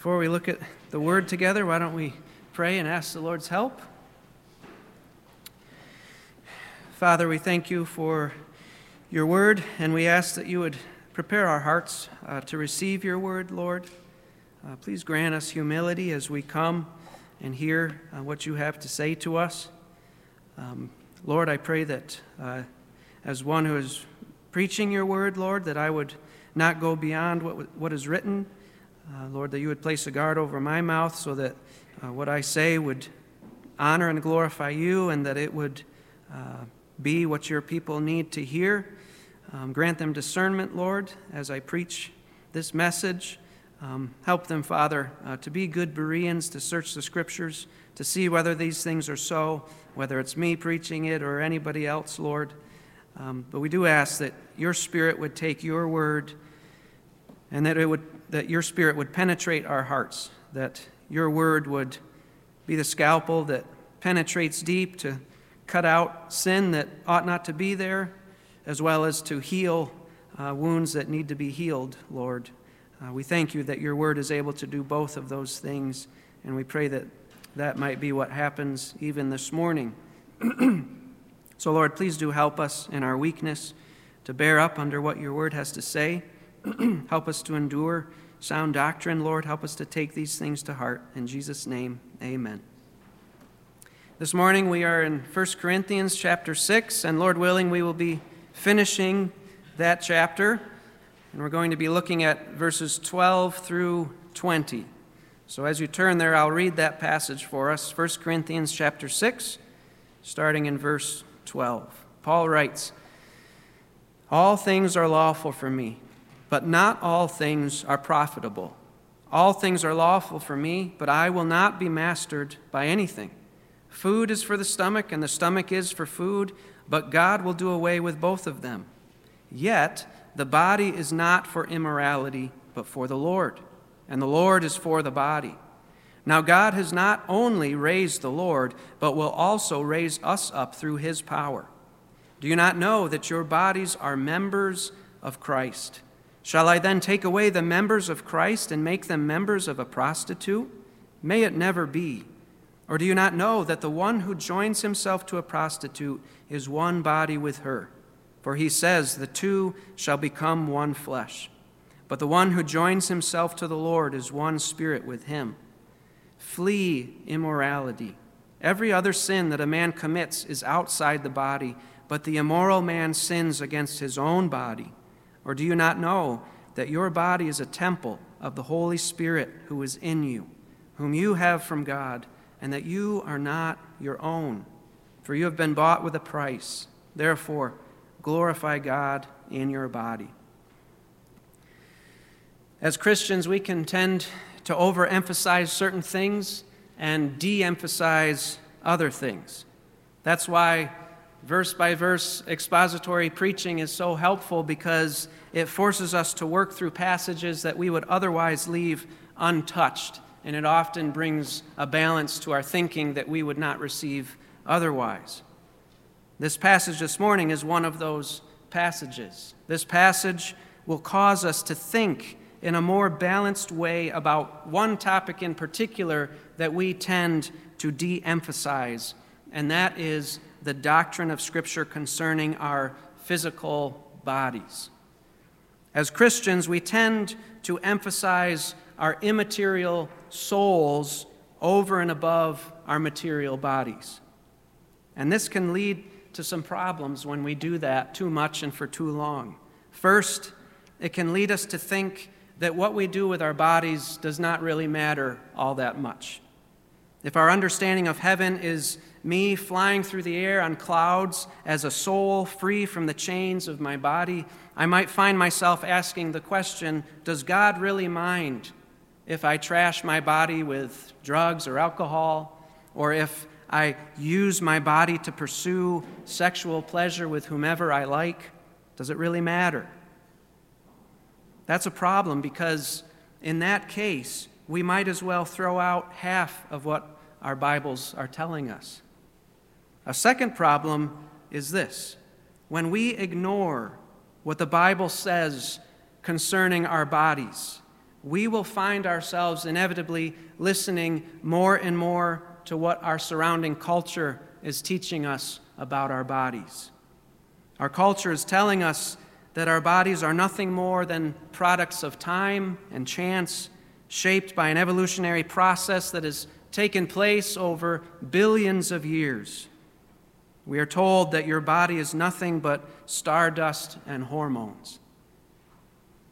Before we look at the word together, why don't we pray and ask the Lord's help? Father, we thank you for your word, and we ask that you would prepare our hearts uh, to receive your word, Lord. Uh, please grant us humility as we come and hear uh, what you have to say to us. Um, Lord, I pray that uh, as one who is preaching your word, Lord, that I would not go beyond what, what is written. Uh, Lord, that you would place a guard over my mouth so that uh, what I say would honor and glorify you and that it would uh, be what your people need to hear. Um, grant them discernment, Lord, as I preach this message. Um, help them, Father, uh, to be good Bereans, to search the scriptures, to see whether these things are so, whether it's me preaching it or anybody else, Lord. Um, but we do ask that your Spirit would take your word and that, it would, that your Spirit would penetrate our hearts, that your word would be the scalpel that penetrates deep to cut out sin that ought not to be there, as well as to heal uh, wounds that need to be healed, Lord. Uh, we thank you that your word is able to do both of those things, and we pray that that might be what happens even this morning. so, Lord, please do help us in our weakness to bear up under what your word has to say. Help us to endure sound doctrine, Lord. Help us to take these things to heart. In Jesus' name, amen. This morning we are in 1 Corinthians chapter 6, and Lord willing, we will be finishing that chapter. And we're going to be looking at verses 12 through 20. So as you turn there, I'll read that passage for us 1 Corinthians chapter 6, starting in verse 12. Paul writes, All things are lawful for me but not all things are profitable. All things are lawful for me, but I will not be mastered by anything. Food is for the stomach, and the stomach is for food, but God will do away with both of them. Yet the body is not for immorality, but for the Lord, and the Lord is for the body. Now, God has not only raised the Lord, but will also raise us up through his power. Do you not know that your bodies are members of Christ? Shall I then take away the members of Christ and make them members of a prostitute? May it never be. Or do you not know that the one who joins himself to a prostitute is one body with her? For he says, The two shall become one flesh. But the one who joins himself to the Lord is one spirit with him. Flee immorality. Every other sin that a man commits is outside the body, but the immoral man sins against his own body. Or do you not know that your body is a temple of the Holy Spirit who is in you, whom you have from God, and that you are not your own? For you have been bought with a price. Therefore, glorify God in your body. As Christians, we can tend to overemphasize certain things and de emphasize other things. That's why verse by verse expository preaching is so helpful because it forces us to work through passages that we would otherwise leave untouched, and it often brings a balance to our thinking that we would not receive otherwise. This passage this morning is one of those passages. This passage will cause us to think in a more balanced way about one topic in particular that we tend to de emphasize, and that is the doctrine of Scripture concerning our physical bodies. As Christians, we tend to emphasize our immaterial souls over and above our material bodies. And this can lead to some problems when we do that too much and for too long. First, it can lead us to think that what we do with our bodies does not really matter all that much. If our understanding of heaven is me flying through the air on clouds as a soul free from the chains of my body, I might find myself asking the question Does God really mind if I trash my body with drugs or alcohol, or if I use my body to pursue sexual pleasure with whomever I like? Does it really matter? That's a problem because in that case, we might as well throw out half of what our Bibles are telling us. A second problem is this when we ignore what the Bible says concerning our bodies, we will find ourselves inevitably listening more and more to what our surrounding culture is teaching us about our bodies. Our culture is telling us that our bodies are nothing more than products of time and chance, shaped by an evolutionary process that has taken place over billions of years. We are told that your body is nothing but stardust and hormones.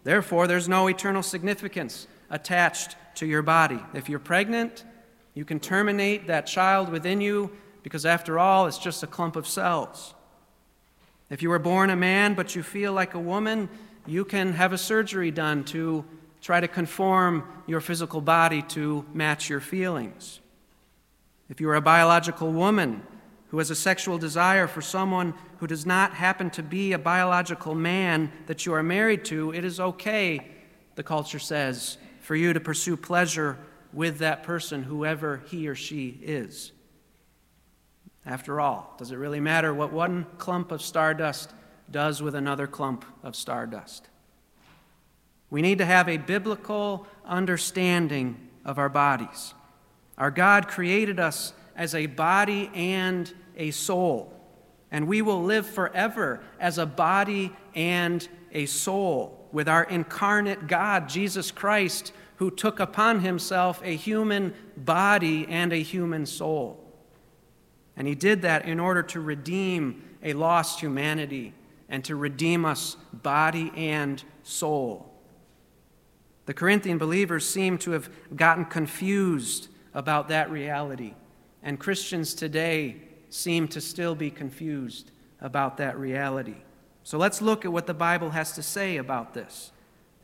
Therefore, there's no eternal significance attached to your body. If you're pregnant, you can terminate that child within you because, after all, it's just a clump of cells. If you were born a man but you feel like a woman, you can have a surgery done to try to conform your physical body to match your feelings. If you are a biological woman who has a sexual desire for someone who does not happen to be a biological man that you are married to, it is okay, the culture says, for you to pursue pleasure with that person, whoever he or she is. After all, does it really matter what one clump of stardust does with another clump of stardust? We need to have a biblical understanding of our bodies. Our God created us as a body and a soul, and we will live forever as a body and a soul with our incarnate God, Jesus Christ, who took upon himself a human body and a human soul. And he did that in order to redeem a lost humanity and to redeem us body and soul. The Corinthian believers seem to have gotten confused about that reality, and Christians today seem to still be confused about that reality. So let's look at what the Bible has to say about this.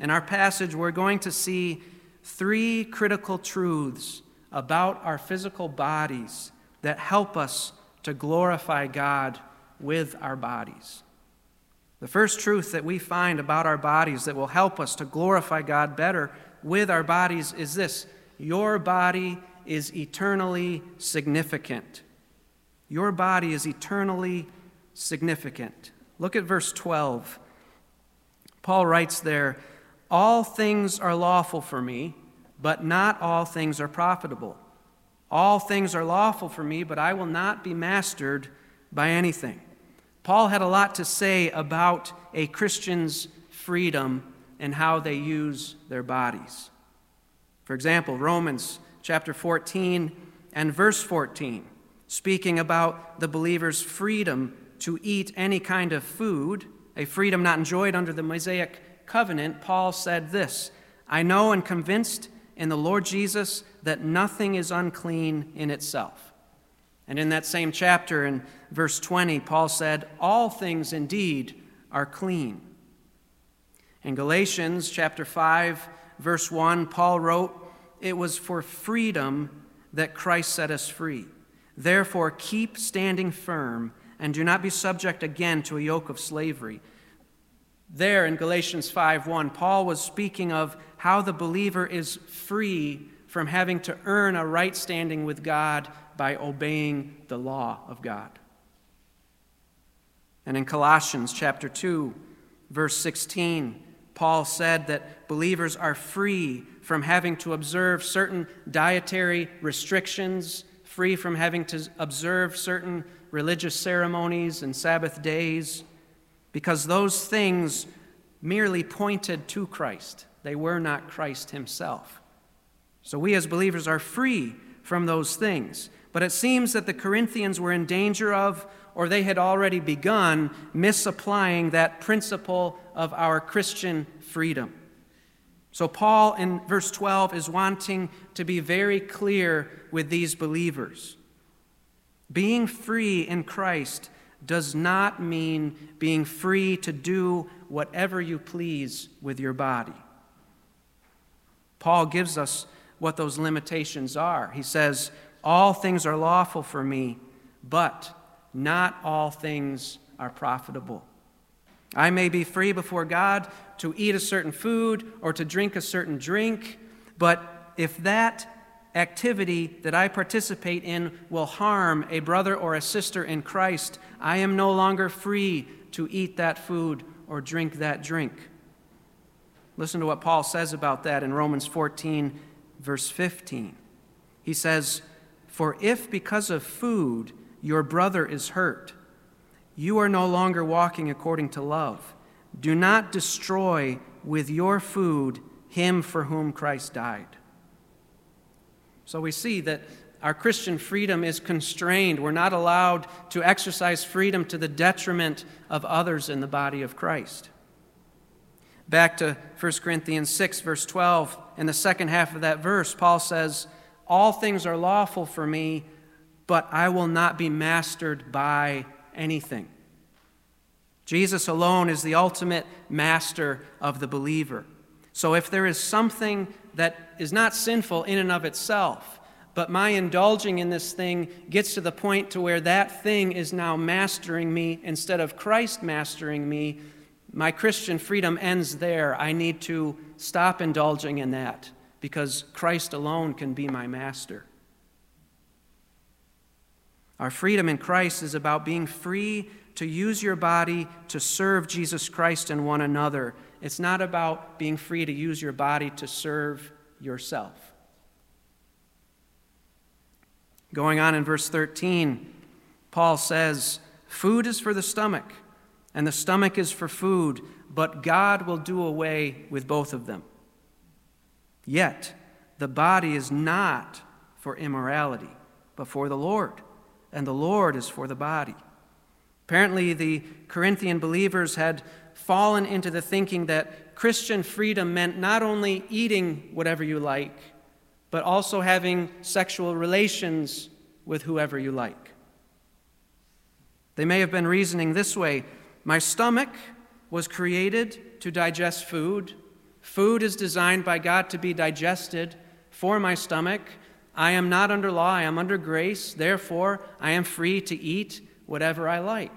In our passage, we're going to see three critical truths about our physical bodies that help us to glorify God with our bodies. The first truth that we find about our bodies that will help us to glorify God better with our bodies is this your body is eternally significant. Your body is eternally significant. Look at verse 12. Paul writes there, All things are lawful for me, but not all things are profitable. All things are lawful for me, but I will not be mastered by anything. Paul had a lot to say about a Christian's freedom and how they use their bodies. For example, Romans chapter 14 and verse 14, speaking about the believer's freedom to eat any kind of food, a freedom not enjoyed under the Mosaic covenant, Paul said this I know and convinced in the Lord Jesus that nothing is unclean in itself. And in that same chapter, in verse 20, Paul said, All things indeed are clean. In Galatians chapter 5, verse 1, Paul wrote, It was for freedom that Christ set us free. Therefore, keep standing firm and do not be subject again to a yoke of slavery. There in Galatians 5:1, Paul was speaking of how the believer is free from having to earn a right standing with God by obeying the law of God. And in Colossians chapter 2, verse 16, Paul said that believers are free from having to observe certain dietary restrictions, free from having to observe certain religious ceremonies and Sabbath days, because those things merely pointed to Christ. They were not Christ himself. So we as believers are free from those things. But it seems that the Corinthians were in danger of, or they had already begun, misapplying that principle of our Christian freedom. So, Paul in verse 12 is wanting to be very clear with these believers. Being free in Christ does not mean being free to do whatever you please with your body. Paul gives us what those limitations are. He says, All things are lawful for me, but not all things are profitable. I may be free before God to eat a certain food or to drink a certain drink, but if that activity that I participate in will harm a brother or a sister in Christ, I am no longer free to eat that food or drink that drink. Listen to what Paul says about that in Romans 14, verse 15. He says, For if because of food your brother is hurt, you are no longer walking according to love. Do not destroy with your food him for whom Christ died. So we see that our Christian freedom is constrained. We're not allowed to exercise freedom to the detriment of others in the body of Christ. Back to 1 Corinthians 6, verse 12, in the second half of that verse, Paul says, All things are lawful for me, but I will not be mastered by anything. Jesus alone is the ultimate master of the believer. So if there is something that is not sinful in and of itself, but my indulging in this thing gets to the point to where that thing is now mastering me instead of Christ mastering me, my Christian freedom ends there. I need to stop indulging in that because Christ alone can be my master. Our freedom in Christ is about being free to use your body to serve Jesus Christ and one another. It's not about being free to use your body to serve yourself. Going on in verse 13, Paul says, Food is for the stomach, and the stomach is for food, but God will do away with both of them. Yet, the body is not for immorality, but for the Lord, and the Lord is for the body. Apparently, the Corinthian believers had fallen into the thinking that Christian freedom meant not only eating whatever you like, but also having sexual relations with whoever you like. They may have been reasoning this way My stomach was created to digest food. Food is designed by God to be digested for my stomach. I am not under law, I am under grace. Therefore, I am free to eat whatever I like.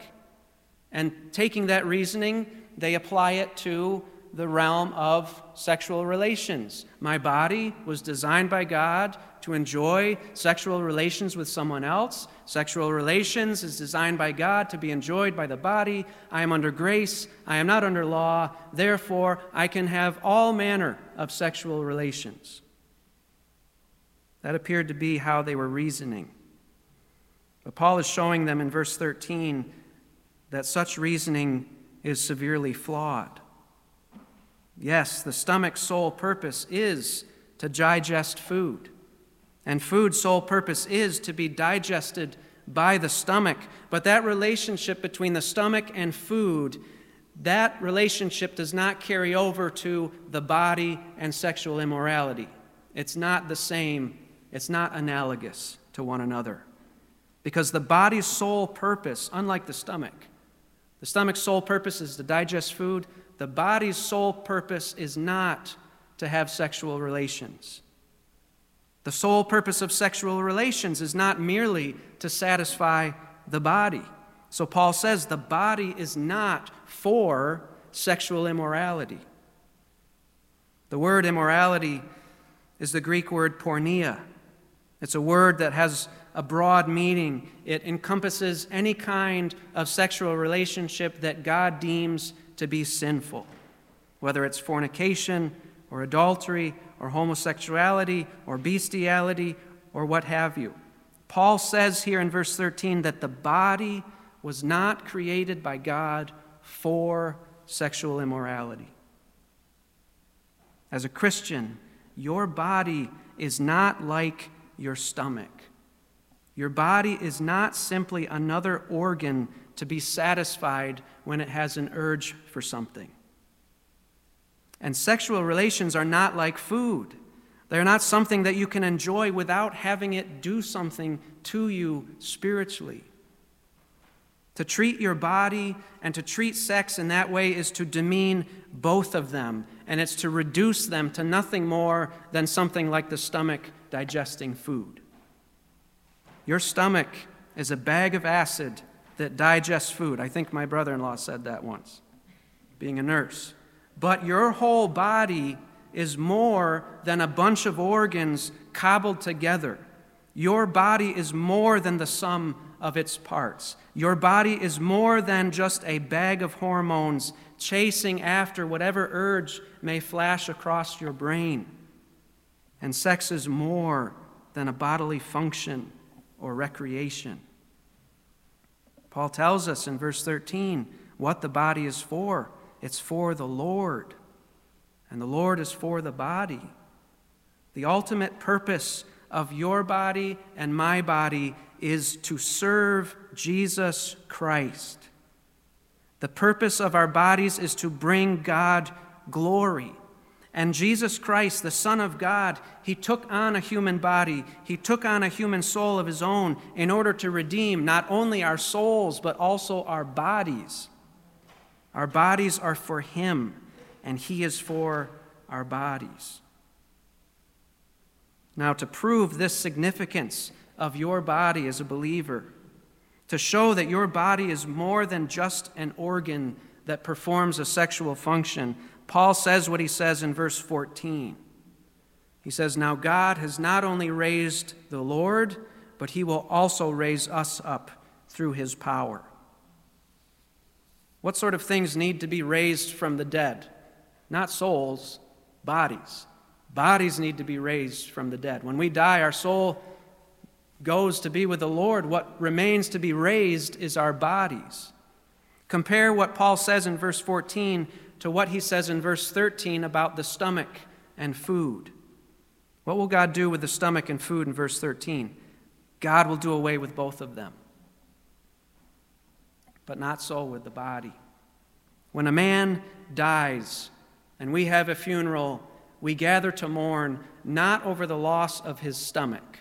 And taking that reasoning, they apply it to the realm of sexual relations. My body was designed by God to enjoy sexual relations with someone else. Sexual relations is designed by God to be enjoyed by the body. I am under grace. I am not under law. Therefore, I can have all manner of sexual relations. That appeared to be how they were reasoning. But Paul is showing them in verse 13 that such reasoning is severely flawed. Yes, the stomach's sole purpose is to digest food, and food's sole purpose is to be digested by the stomach. But that relationship between the stomach and food, that relationship does not carry over to the body and sexual immorality. It's not the same, it's not analogous to one another. Because the body's sole purpose, unlike the stomach, the stomach's sole purpose is to digest food. The body's sole purpose is not to have sexual relations. The sole purpose of sexual relations is not merely to satisfy the body. So Paul says the body is not for sexual immorality. The word immorality is the Greek word porneia. It's a word that has a broad meaning. It encompasses any kind of sexual relationship that God deems to be sinful, whether it's fornication or adultery or homosexuality or bestiality or what have you. Paul says here in verse 13 that the body was not created by God for sexual immorality. As a Christian, your body is not like your stomach. Your body is not simply another organ to be satisfied when it has an urge for something. And sexual relations are not like food. They're not something that you can enjoy without having it do something to you spiritually. To treat your body and to treat sex in that way is to demean both of them, and it's to reduce them to nothing more than something like the stomach digesting food. Your stomach is a bag of acid that digests food. I think my brother in law said that once, being a nurse. But your whole body is more than a bunch of organs cobbled together. Your body is more than the sum of its parts. Your body is more than just a bag of hormones chasing after whatever urge may flash across your brain. And sex is more than a bodily function or recreation. Paul tells us in verse 13 what the body is for it's for the Lord, and the Lord is for the body. The ultimate purpose of your body and my body is to serve Jesus Christ. The purpose of our bodies is to bring God glory. And Jesus Christ, the Son of God, he took on a human body, he took on a human soul of his own in order to redeem not only our souls, but also our bodies. Our bodies are for him, and he is for our bodies. Now, to prove this significance of your body as a believer, to show that your body is more than just an organ that performs a sexual function, Paul says what he says in verse 14. He says, Now God has not only raised the Lord, but he will also raise us up through his power. What sort of things need to be raised from the dead? Not souls, bodies. Bodies need to be raised from the dead. When we die, our soul goes to be with the Lord. What remains to be raised is our bodies. Compare what Paul says in verse 14 to what he says in verse 13 about the stomach and food. What will God do with the stomach and food in verse 13? God will do away with both of them. But not so with the body. When a man dies and we have a funeral, we gather to mourn not over the loss of his stomach.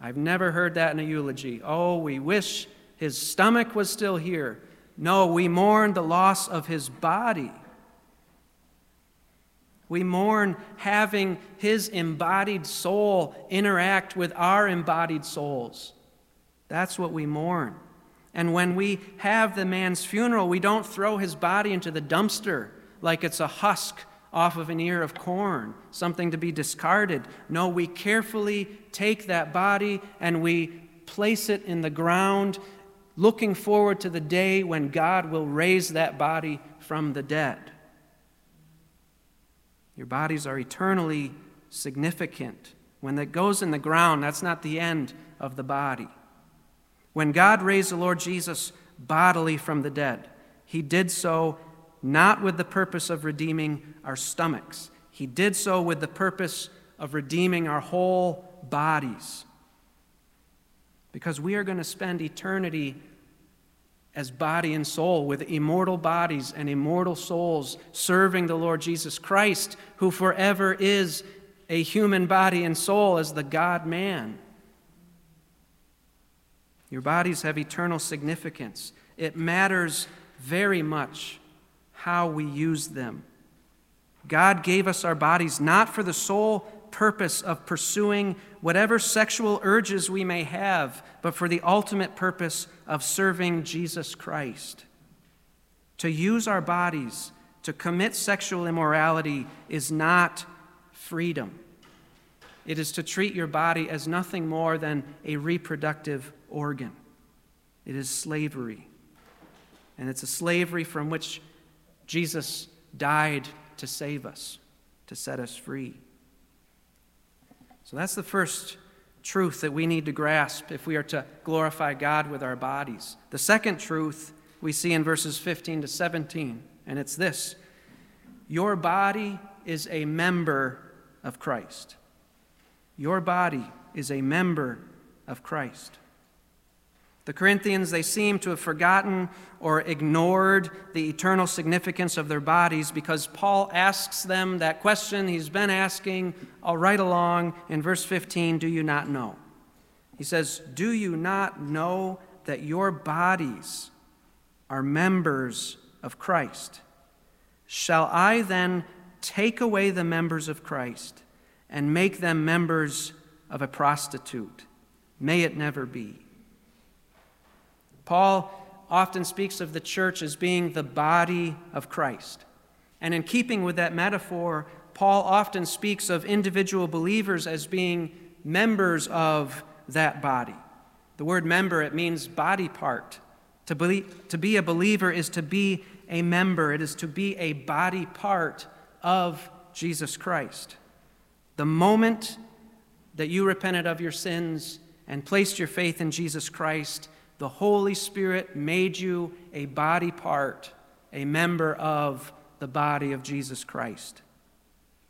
I've never heard that in a eulogy. Oh, we wish his stomach was still here. No, we mourn the loss of his body. We mourn having his embodied soul interact with our embodied souls. That's what we mourn. And when we have the man's funeral, we don't throw his body into the dumpster like it's a husk off of an ear of corn, something to be discarded. No, we carefully take that body and we place it in the ground, looking forward to the day when God will raise that body from the dead. Your bodies are eternally significant. When that goes in the ground, that's not the end of the body. When God raised the Lord Jesus bodily from the dead, he did so not with the purpose of redeeming our stomachs. He did so with the purpose of redeeming our whole bodies. Because we are going to spend eternity as body and soul with immortal bodies and immortal souls serving the Lord Jesus Christ, who forever is a human body and soul as the God man. Your bodies have eternal significance. It matters very much how we use them. God gave us our bodies not for the sole purpose of pursuing whatever sexual urges we may have, but for the ultimate purpose of serving Jesus Christ. To use our bodies to commit sexual immorality is not freedom. It is to treat your body as nothing more than a reproductive organ. It is slavery. And it's a slavery from which Jesus died to save us, to set us free. So that's the first truth that we need to grasp if we are to glorify God with our bodies. The second truth we see in verses 15 to 17, and it's this Your body is a member of Christ. Your body is a member of Christ. The Corinthians, they seem to have forgotten or ignored the eternal significance of their bodies because Paul asks them that question he's been asking all right along in verse 15 Do you not know? He says, Do you not know that your bodies are members of Christ? Shall I then take away the members of Christ and make them members of a prostitute? May it never be. Paul often speaks of the church as being the body of Christ. And in keeping with that metaphor, Paul often speaks of individual believers as being members of that body. The word member, it means body part. To be, to be a believer is to be a member, it is to be a body part of Jesus Christ. The moment that you repented of your sins and placed your faith in Jesus Christ, the Holy Spirit made you a body part, a member of the body of Jesus Christ.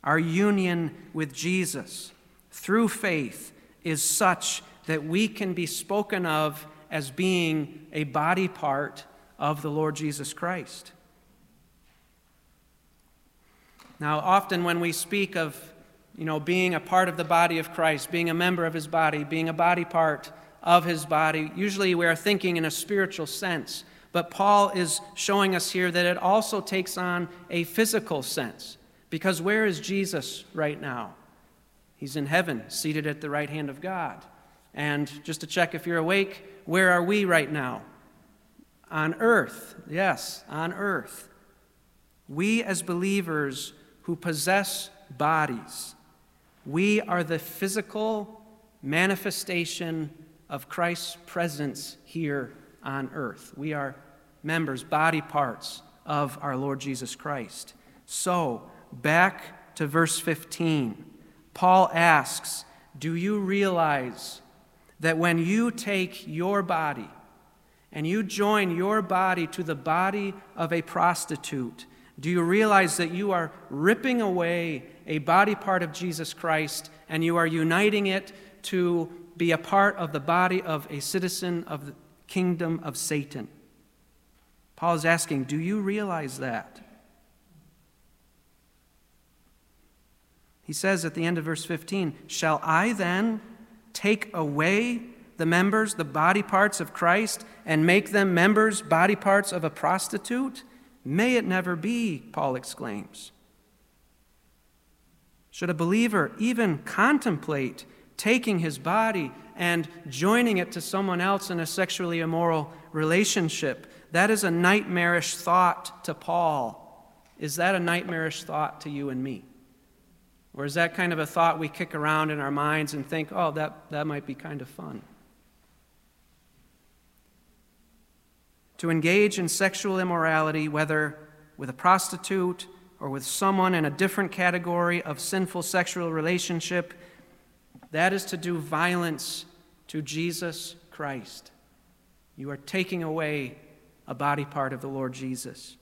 Our union with Jesus through faith is such that we can be spoken of as being a body part of the Lord Jesus Christ. Now, often when we speak of you know, being a part of the body of Christ, being a member of his body, being a body part of his body, usually we are thinking in a spiritual sense. But Paul is showing us here that it also takes on a physical sense. Because where is Jesus right now? He's in heaven, seated at the right hand of God. And just to check if you're awake, where are we right now? On earth. Yes, on earth. We as believers who possess bodies, we are the physical manifestation of Christ's presence here on earth. We are members, body parts of our Lord Jesus Christ. So, back to verse 15. Paul asks, Do you realize that when you take your body and you join your body to the body of a prostitute, do you realize that you are ripping away a body part of Jesus Christ and you are uniting it to be a part of the body of a citizen of the kingdom of Satan? Paul is asking, Do you realize that? He says at the end of verse 15, Shall I then take away the members, the body parts of Christ, and make them members, body parts of a prostitute? May it never be, Paul exclaims. Should a believer even contemplate taking his body and joining it to someone else in a sexually immoral relationship? That is a nightmarish thought to Paul. Is that a nightmarish thought to you and me? Or is that kind of a thought we kick around in our minds and think, oh, that, that might be kind of fun? To engage in sexual immorality, whether with a prostitute or with someone in a different category of sinful sexual relationship, that is to do violence to Jesus Christ. You are taking away a body part of the Lord Jesus.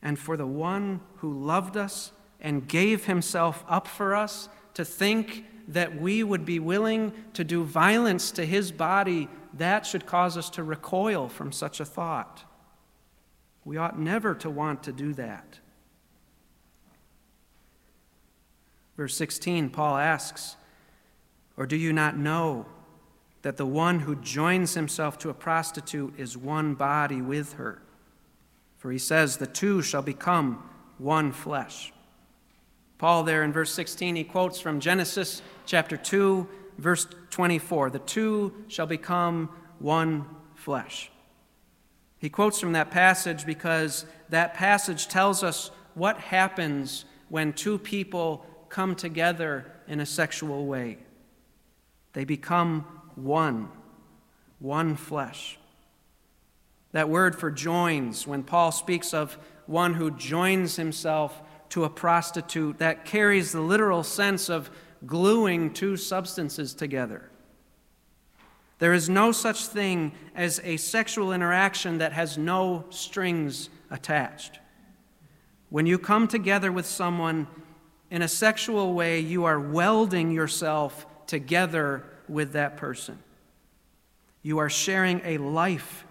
And for the one who loved us and gave himself up for us, to think that we would be willing to do violence to his body, that should cause us to recoil from such a thought. We ought never to want to do that. Verse 16, Paul asks, Or do you not know that the one who joins himself to a prostitute is one body with her? For he says, The two shall become one flesh. Paul, there in verse 16, he quotes from Genesis chapter 2, verse 24 The two shall become one flesh. He quotes from that passage because that passage tells us what happens when two people come together in a sexual way. They become one, one flesh. That word for joins, when Paul speaks of one who joins himself to a prostitute that carries the literal sense of gluing two substances together. There is no such thing as a sexual interaction that has no strings attached. When you come together with someone in a sexual way, you are welding yourself together with that person. You are sharing a life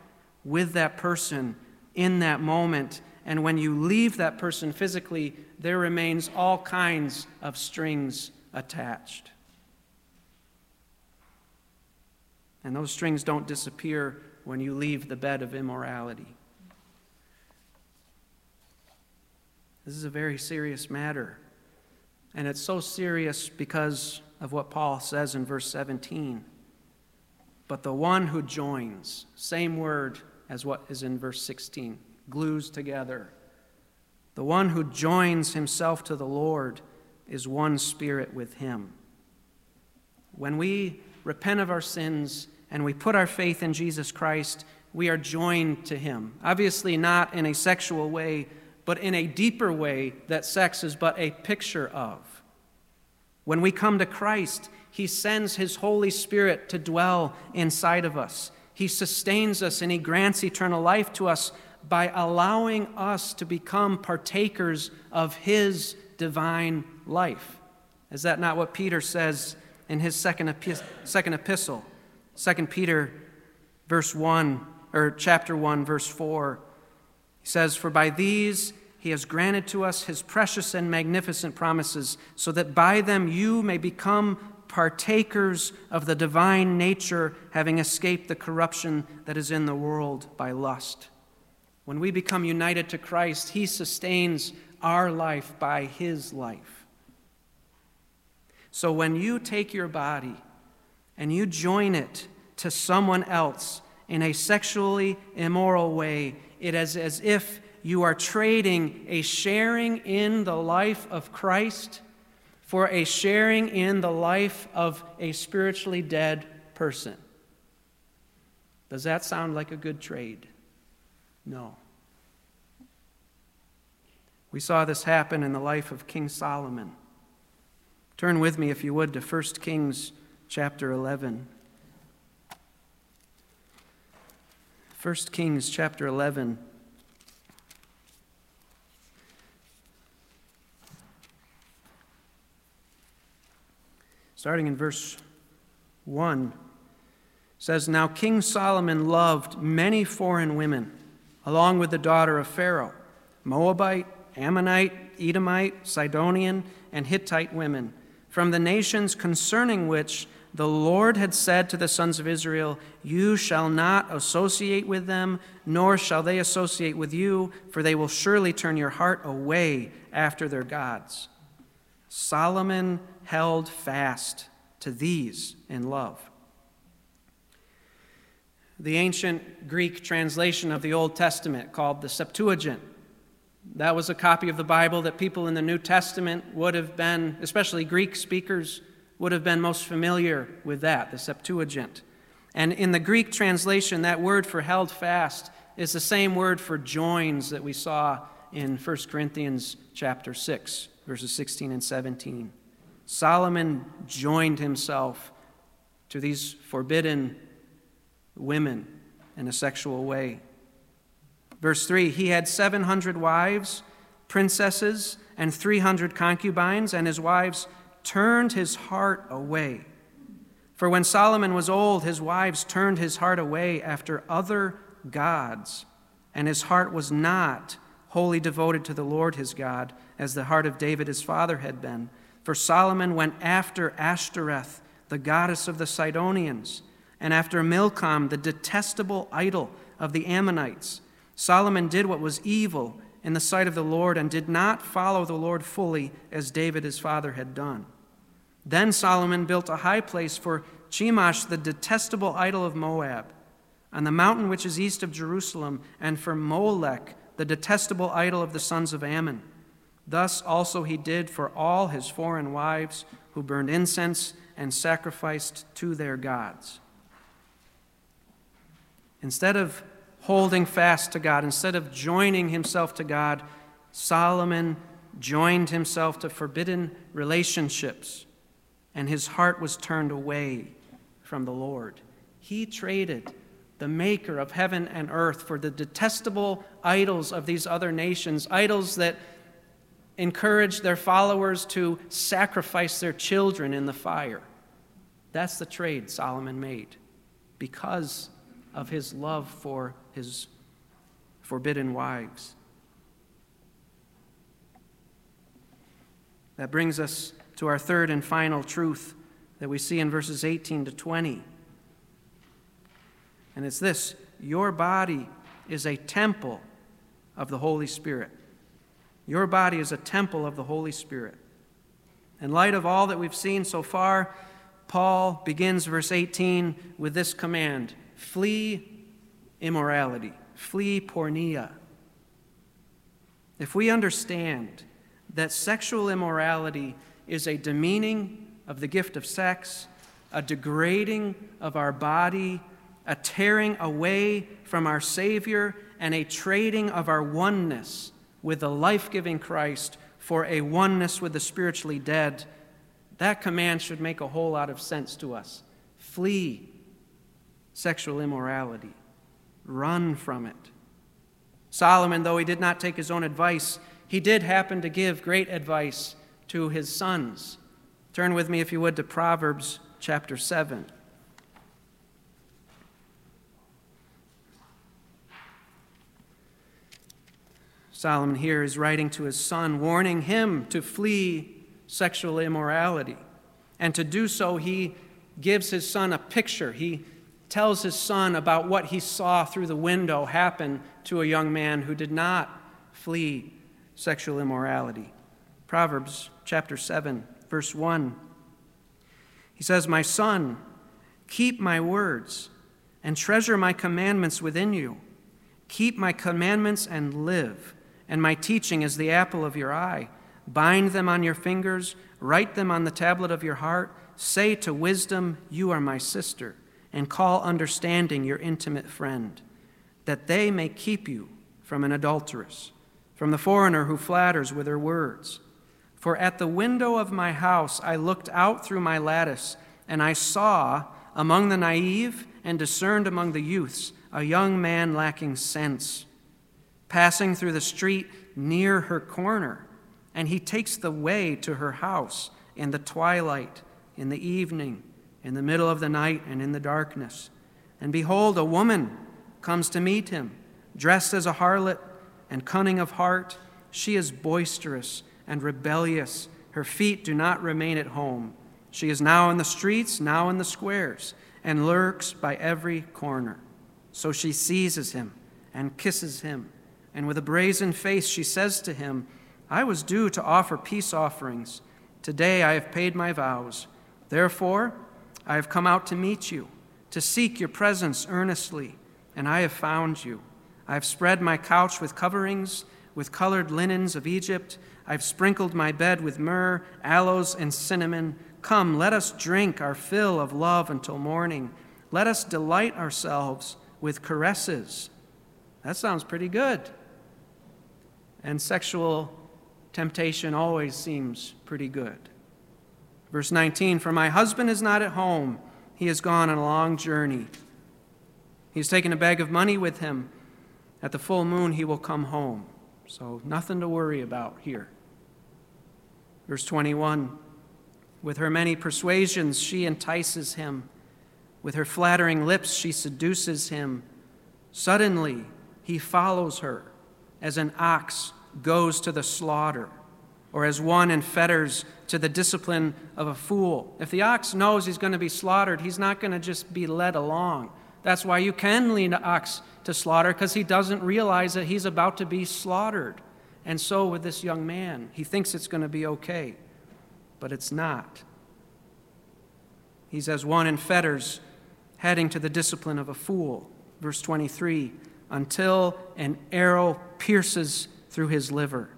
with that person in that moment. And when you leave that person physically, there remains all kinds of strings attached. And those strings don't disappear when you leave the bed of immorality. This is a very serious matter. And it's so serious because of what Paul says in verse 17. But the one who joins, same word as what is in verse 16, glues together the one who joins himself to the Lord is one spirit with him. When we repent of our sins and we put our faith in Jesus Christ, we are joined to Him. Obviously, not in a sexual way, but in a deeper way that sex is but a picture of. When we come to Christ, He sends His Holy Spirit to dwell inside of us. He sustains us and He grants eternal life to us by allowing us to become partakers of His divine life. Is that not what Peter says in his second, epi- second epistle? 2 Peter verse 1 or chapter 1 verse 4. He says, "For by these he has granted to us his precious and magnificent promises, so that by them you may become partakers of the divine nature, having escaped the corruption that is in the world by lust." When we become united to Christ, he sustains our life by his life. So when you take your body and you join it to someone else in a sexually immoral way, it is as if you are trading a sharing in the life of Christ for a sharing in the life of a spiritually dead person. Does that sound like a good trade? No. We saw this happen in the life of King Solomon. Turn with me, if you would, to 1 Kings chapter 11. 1 Kings chapter 11. Starting in verse 1 says now king solomon loved many foreign women along with the daughter of pharaoh moabite Ammonite, Edomite, Sidonian, and Hittite women, from the nations concerning which the Lord had said to the sons of Israel, You shall not associate with them, nor shall they associate with you, for they will surely turn your heart away after their gods. Solomon held fast to these in love. The ancient Greek translation of the Old Testament, called the Septuagint, that was a copy of the Bible that people in the New Testament would have been, especially Greek speakers, would have been most familiar with that, the Septuagint. And in the Greek translation, that word for held fast is the same word for joins that we saw in 1 Corinthians chapter 6, verses 16 and 17. Solomon joined himself to these forbidden women in a sexual way. Verse 3 He had 700 wives, princesses, and 300 concubines, and his wives turned his heart away. For when Solomon was old, his wives turned his heart away after other gods, and his heart was not wholly devoted to the Lord his God, as the heart of David his father had been. For Solomon went after Ashtoreth, the goddess of the Sidonians, and after Milcom, the detestable idol of the Ammonites. Solomon did what was evil in the sight of the Lord and did not follow the Lord fully as David his father had done. Then Solomon built a high place for Chemosh, the detestable idol of Moab, on the mountain which is east of Jerusalem, and for Molech, the detestable idol of the sons of Ammon. Thus also he did for all his foreign wives who burned incense and sacrificed to their gods. Instead of holding fast to God. Instead of joining himself to God, Solomon joined himself to forbidden relationships, and his heart was turned away from the Lord. He traded the maker of heaven and earth for the detestable idols of these other nations, idols that encouraged their followers to sacrifice their children in the fire. That's the trade Solomon made because of his love for his forbidden wives. That brings us to our third and final truth that we see in verses 18 to 20. And it's this your body is a temple of the Holy Spirit. Your body is a temple of the Holy Spirit. In light of all that we've seen so far, Paul begins verse 18 with this command flee immorality. Flee porneia. If we understand that sexual immorality is a demeaning of the gift of sex, a degrading of our body, a tearing away from our Savior and a trading of our oneness with the life giving Christ for a oneness with the spiritually dead, that command should make a whole lot of sense to us. Flee sexual immorality, run from it. Solomon, though he did not take his own advice, he did happen to give great advice to his sons. Turn with me, if you would, to Proverbs chapter 7. Solomon here is writing to his son, warning him to flee sexual immorality. And to do so, he gives his son a picture. He tells his son about what he saw through the window happen to a young man who did not flee sexual immorality. Proverbs chapter 7, verse 1. He says, My son, keep my words and treasure my commandments within you. Keep my commandments and live and my teaching is the apple of your eye. Bind them on your fingers, write them on the tablet of your heart. Say to wisdom, You are my sister, and call understanding your intimate friend, that they may keep you from an adulteress, from the foreigner who flatters with her words. For at the window of my house I looked out through my lattice, and I saw among the naive and discerned among the youths a young man lacking sense passing through the street near her corner, and he takes the way to her house in the twilight, in the evening, in the middle of the night, and in the darkness. And behold, a woman comes to meet him, dressed as a harlot and cunning of heart. She is boisterous and rebellious. Her feet do not remain at home. She is now in the streets, now in the squares, and lurks by every corner. So she seizes him and kisses him and with a brazen face she says to him, I was due to offer peace offerings. Today I have paid my vows. Therefore, I have come out to meet you, to seek your presence earnestly, and I have found you. I have spread my couch with coverings, with colored linens of Egypt. I have sprinkled my bed with myrrh, aloes, and cinnamon. Come, let us drink our fill of love until morning. Let us delight ourselves with caresses. That sounds pretty good and sexual temptation always seems pretty good. Verse 19 For my husband is not at home, he has gone on a long journey. He's taken a bag of money with him. At the full moon, he will come home. So, nothing to worry about here. Verse 21 With her many persuasions, she entices him. With her flattering lips, she seduces him. Suddenly, he follows her as an ox goes to the slaughter, or as one in fetters to the discipline of a fool. If the ox knows he's going to be slaughtered, he's not going to just be led along. That's why you can lead an ox to slaughter, because he doesn't realize that he's about to be slaughtered. And so with this young man, he thinks it's going to be okay, but it's not. He's as one in fetters, heading to the discipline of a fool. Verse 23 until an arrow pierces through his liver.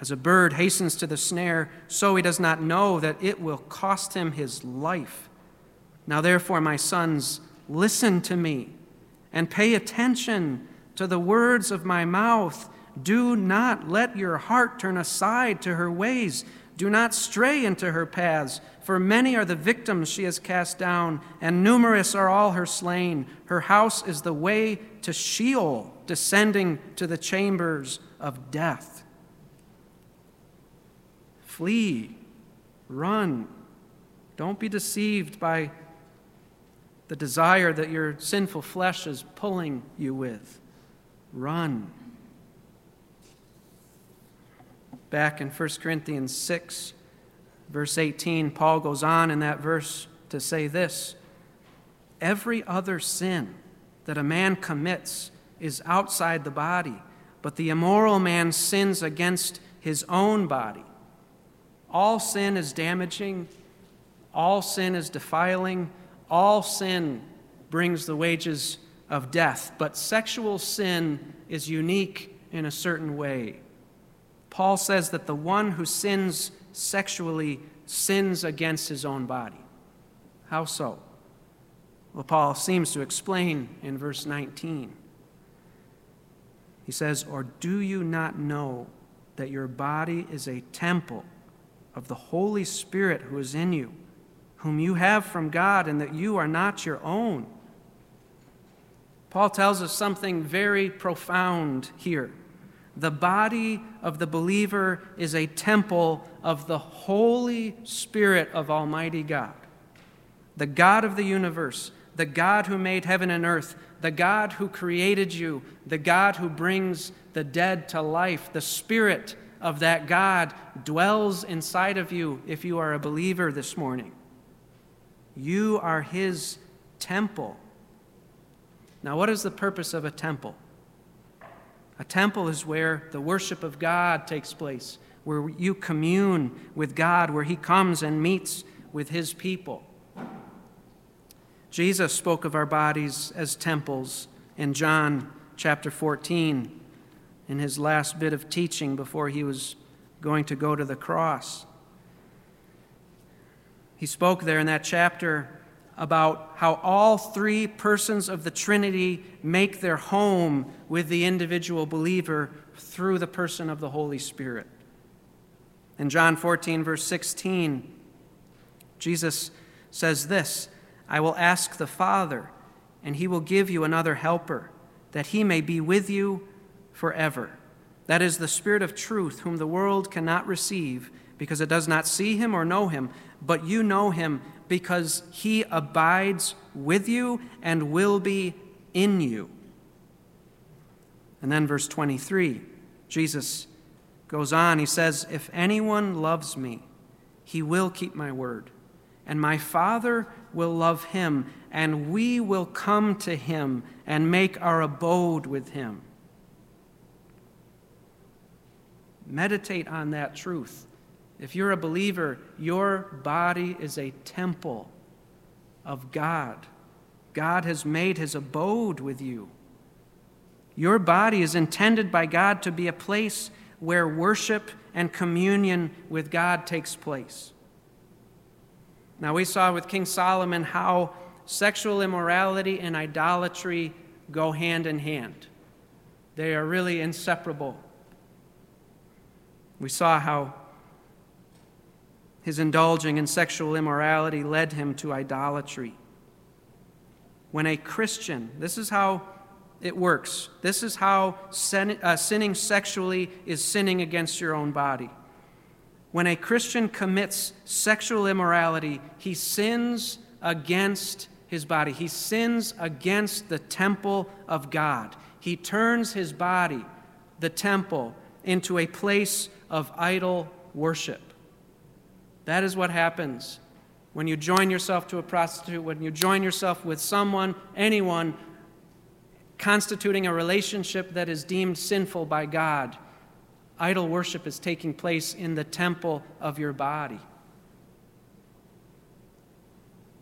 As a bird hastens to the snare, so he does not know that it will cost him his life. Now, therefore, my sons, listen to me and pay attention to the words of my mouth. Do not let your heart turn aside to her ways. Do not stray into her paths, for many are the victims she has cast down, and numerous are all her slain. Her house is the way to Sheol, descending to the chambers of death. Flee, run. Don't be deceived by the desire that your sinful flesh is pulling you with. Run. Back in 1 Corinthians 6, verse 18, Paul goes on in that verse to say this Every other sin that a man commits is outside the body but the immoral man sins against his own body. All sin is damaging, all sin is defiling, all sin brings the wages of death, but sexual sin is unique in a certain way. Paul says that the one who sins sexually sins against his own body. How so? Well, Paul seems to explain in verse 19. He says, Or do you not know that your body is a temple of the Holy Spirit who is in you, whom you have from God, and that you are not your own? Paul tells us something very profound here. The body of the believer is a temple of the Holy Spirit of Almighty God, the God of the universe, the God who made heaven and earth, the God who created you, the God who brings the dead to life. The Spirit of that God dwells inside of you if you are a believer this morning. You are His temple. Now, what is the purpose of a temple? A temple is where the worship of God takes place, where you commune with God, where He comes and meets with His people. Jesus spoke of our bodies as temples in John chapter 14 in his last bit of teaching before he was going to go to the cross. He spoke there in that chapter about how all three persons of the Trinity make their home with the individual believer through the person of the Holy Spirit. In John 14, verse 16, Jesus says this I will ask the Father, and he will give you another helper, that he may be with you forever. That is the Spirit of truth, whom the world cannot receive because it does not see him or know him, but you know him because he abides with you and will be in you. And then, verse 23, Jesus goes on. He says, If anyone loves me, he will keep my word, and my Father will love him, and we will come to him and make our abode with him. Meditate on that truth. If you're a believer, your body is a temple of God. God has made his abode with you. Your body is intended by God to be a place where worship and communion with God takes place. Now, we saw with King Solomon how sexual immorality and idolatry go hand in hand, they are really inseparable. We saw how his indulging in sexual immorality led him to idolatry. When a Christian, this is how it works, this is how sin, uh, sinning sexually is sinning against your own body. When a Christian commits sexual immorality, he sins against his body. He sins against the temple of God. He turns his body, the temple, into a place of idol worship. That is what happens when you join yourself to a prostitute, when you join yourself with someone, anyone, constituting a relationship that is deemed sinful by God. Idol worship is taking place in the temple of your body.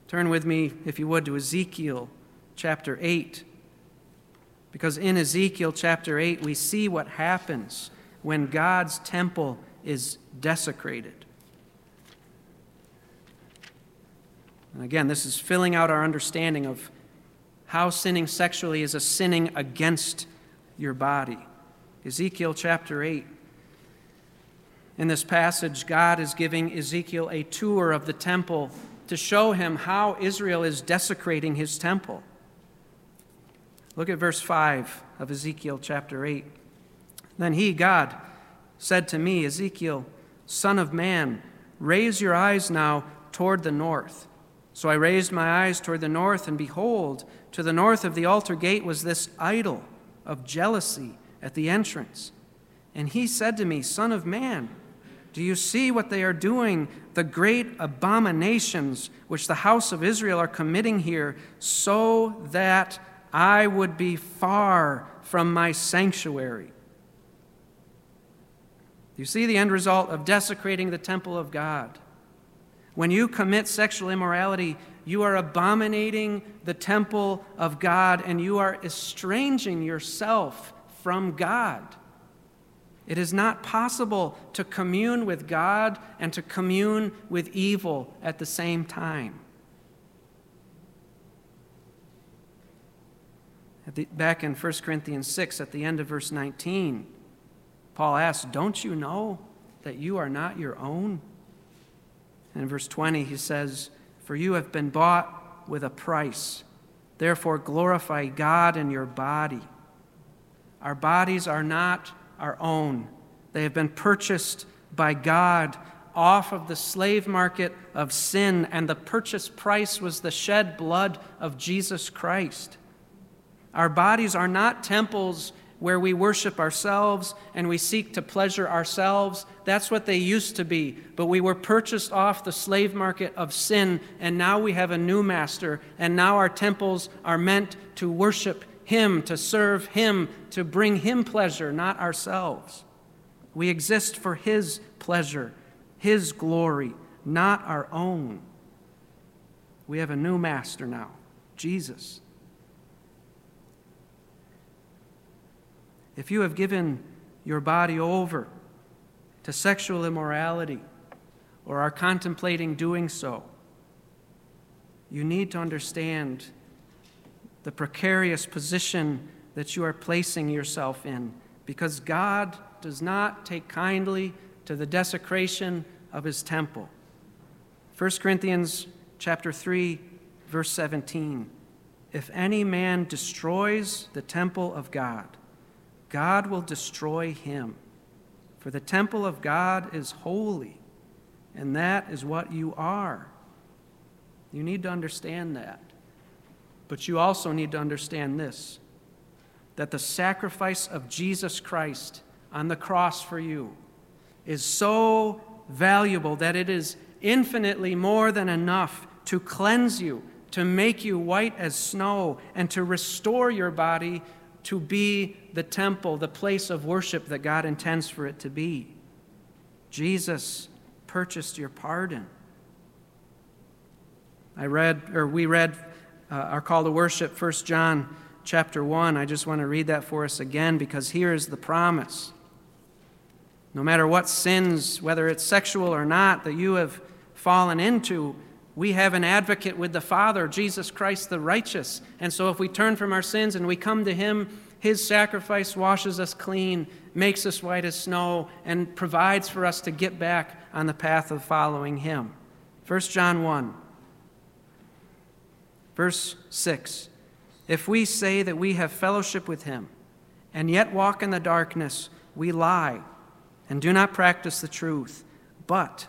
Turn with me, if you would, to Ezekiel chapter 8. Because in Ezekiel chapter 8, we see what happens when God's temple is desecrated. And again, this is filling out our understanding of how sinning sexually is a sinning against your body. Ezekiel chapter 8. In this passage, God is giving Ezekiel a tour of the temple to show him how Israel is desecrating his temple. Look at verse 5 of Ezekiel chapter 8. Then he, God, said to me, Ezekiel, Son of man, raise your eyes now toward the north. So I raised my eyes toward the north, and behold, to the north of the altar gate was this idol of jealousy at the entrance. And he said to me, Son of man, do you see what they are doing, the great abominations which the house of Israel are committing here, so that I would be far from my sanctuary? You see the end result of desecrating the temple of God. When you commit sexual immorality, you are abominating the temple of God and you are estranging yourself from God. It is not possible to commune with God and to commune with evil at the same time. The, back in 1 Corinthians 6, at the end of verse 19, Paul asks, Don't you know that you are not your own? And in verse 20, he says, For you have been bought with a price. Therefore, glorify God in your body. Our bodies are not our own, they have been purchased by God off of the slave market of sin, and the purchase price was the shed blood of Jesus Christ. Our bodies are not temples where we worship ourselves and we seek to pleasure ourselves. That's what they used to be. But we were purchased off the slave market of sin, and now we have a new master, and now our temples are meant to worship Him, to serve Him, to bring Him pleasure, not ourselves. We exist for His pleasure, His glory, not our own. We have a new master now, Jesus. If you have given your body over to sexual immorality or are contemplating doing so, you need to understand the precarious position that you are placing yourself in because God does not take kindly to the desecration of his temple. 1 Corinthians chapter 3 verse 17 If any man destroys the temple of God God will destroy him. For the temple of God is holy, and that is what you are. You need to understand that. But you also need to understand this that the sacrifice of Jesus Christ on the cross for you is so valuable that it is infinitely more than enough to cleanse you, to make you white as snow, and to restore your body to be the temple, the place of worship that God intends for it to be. Jesus purchased your pardon. I read, or we read uh, our call to worship, 1 John chapter 1. I just want to read that for us again because here is the promise. No matter what sins, whether it's sexual or not, that you have fallen into, we have an advocate with the Father, Jesus Christ the righteous. And so if we turn from our sins and we come to Him, His sacrifice washes us clean, makes us white as snow, and provides for us to get back on the path of following Him. 1 John 1, verse 6. If we say that we have fellowship with Him and yet walk in the darkness, we lie and do not practice the truth. But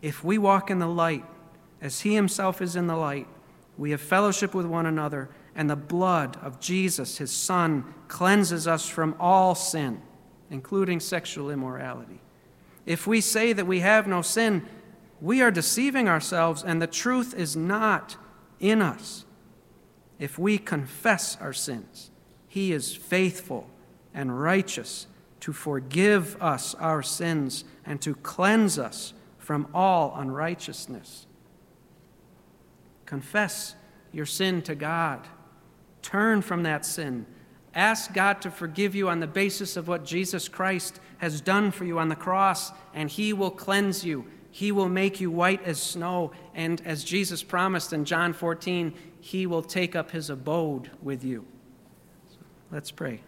if we walk in the light, as he himself is in the light, we have fellowship with one another, and the blood of Jesus, his Son, cleanses us from all sin, including sexual immorality. If we say that we have no sin, we are deceiving ourselves, and the truth is not in us. If we confess our sins, he is faithful and righteous to forgive us our sins and to cleanse us from all unrighteousness. Confess your sin to God. Turn from that sin. Ask God to forgive you on the basis of what Jesus Christ has done for you on the cross, and He will cleanse you. He will make you white as snow. And as Jesus promised in John 14, He will take up His abode with you. So let's pray.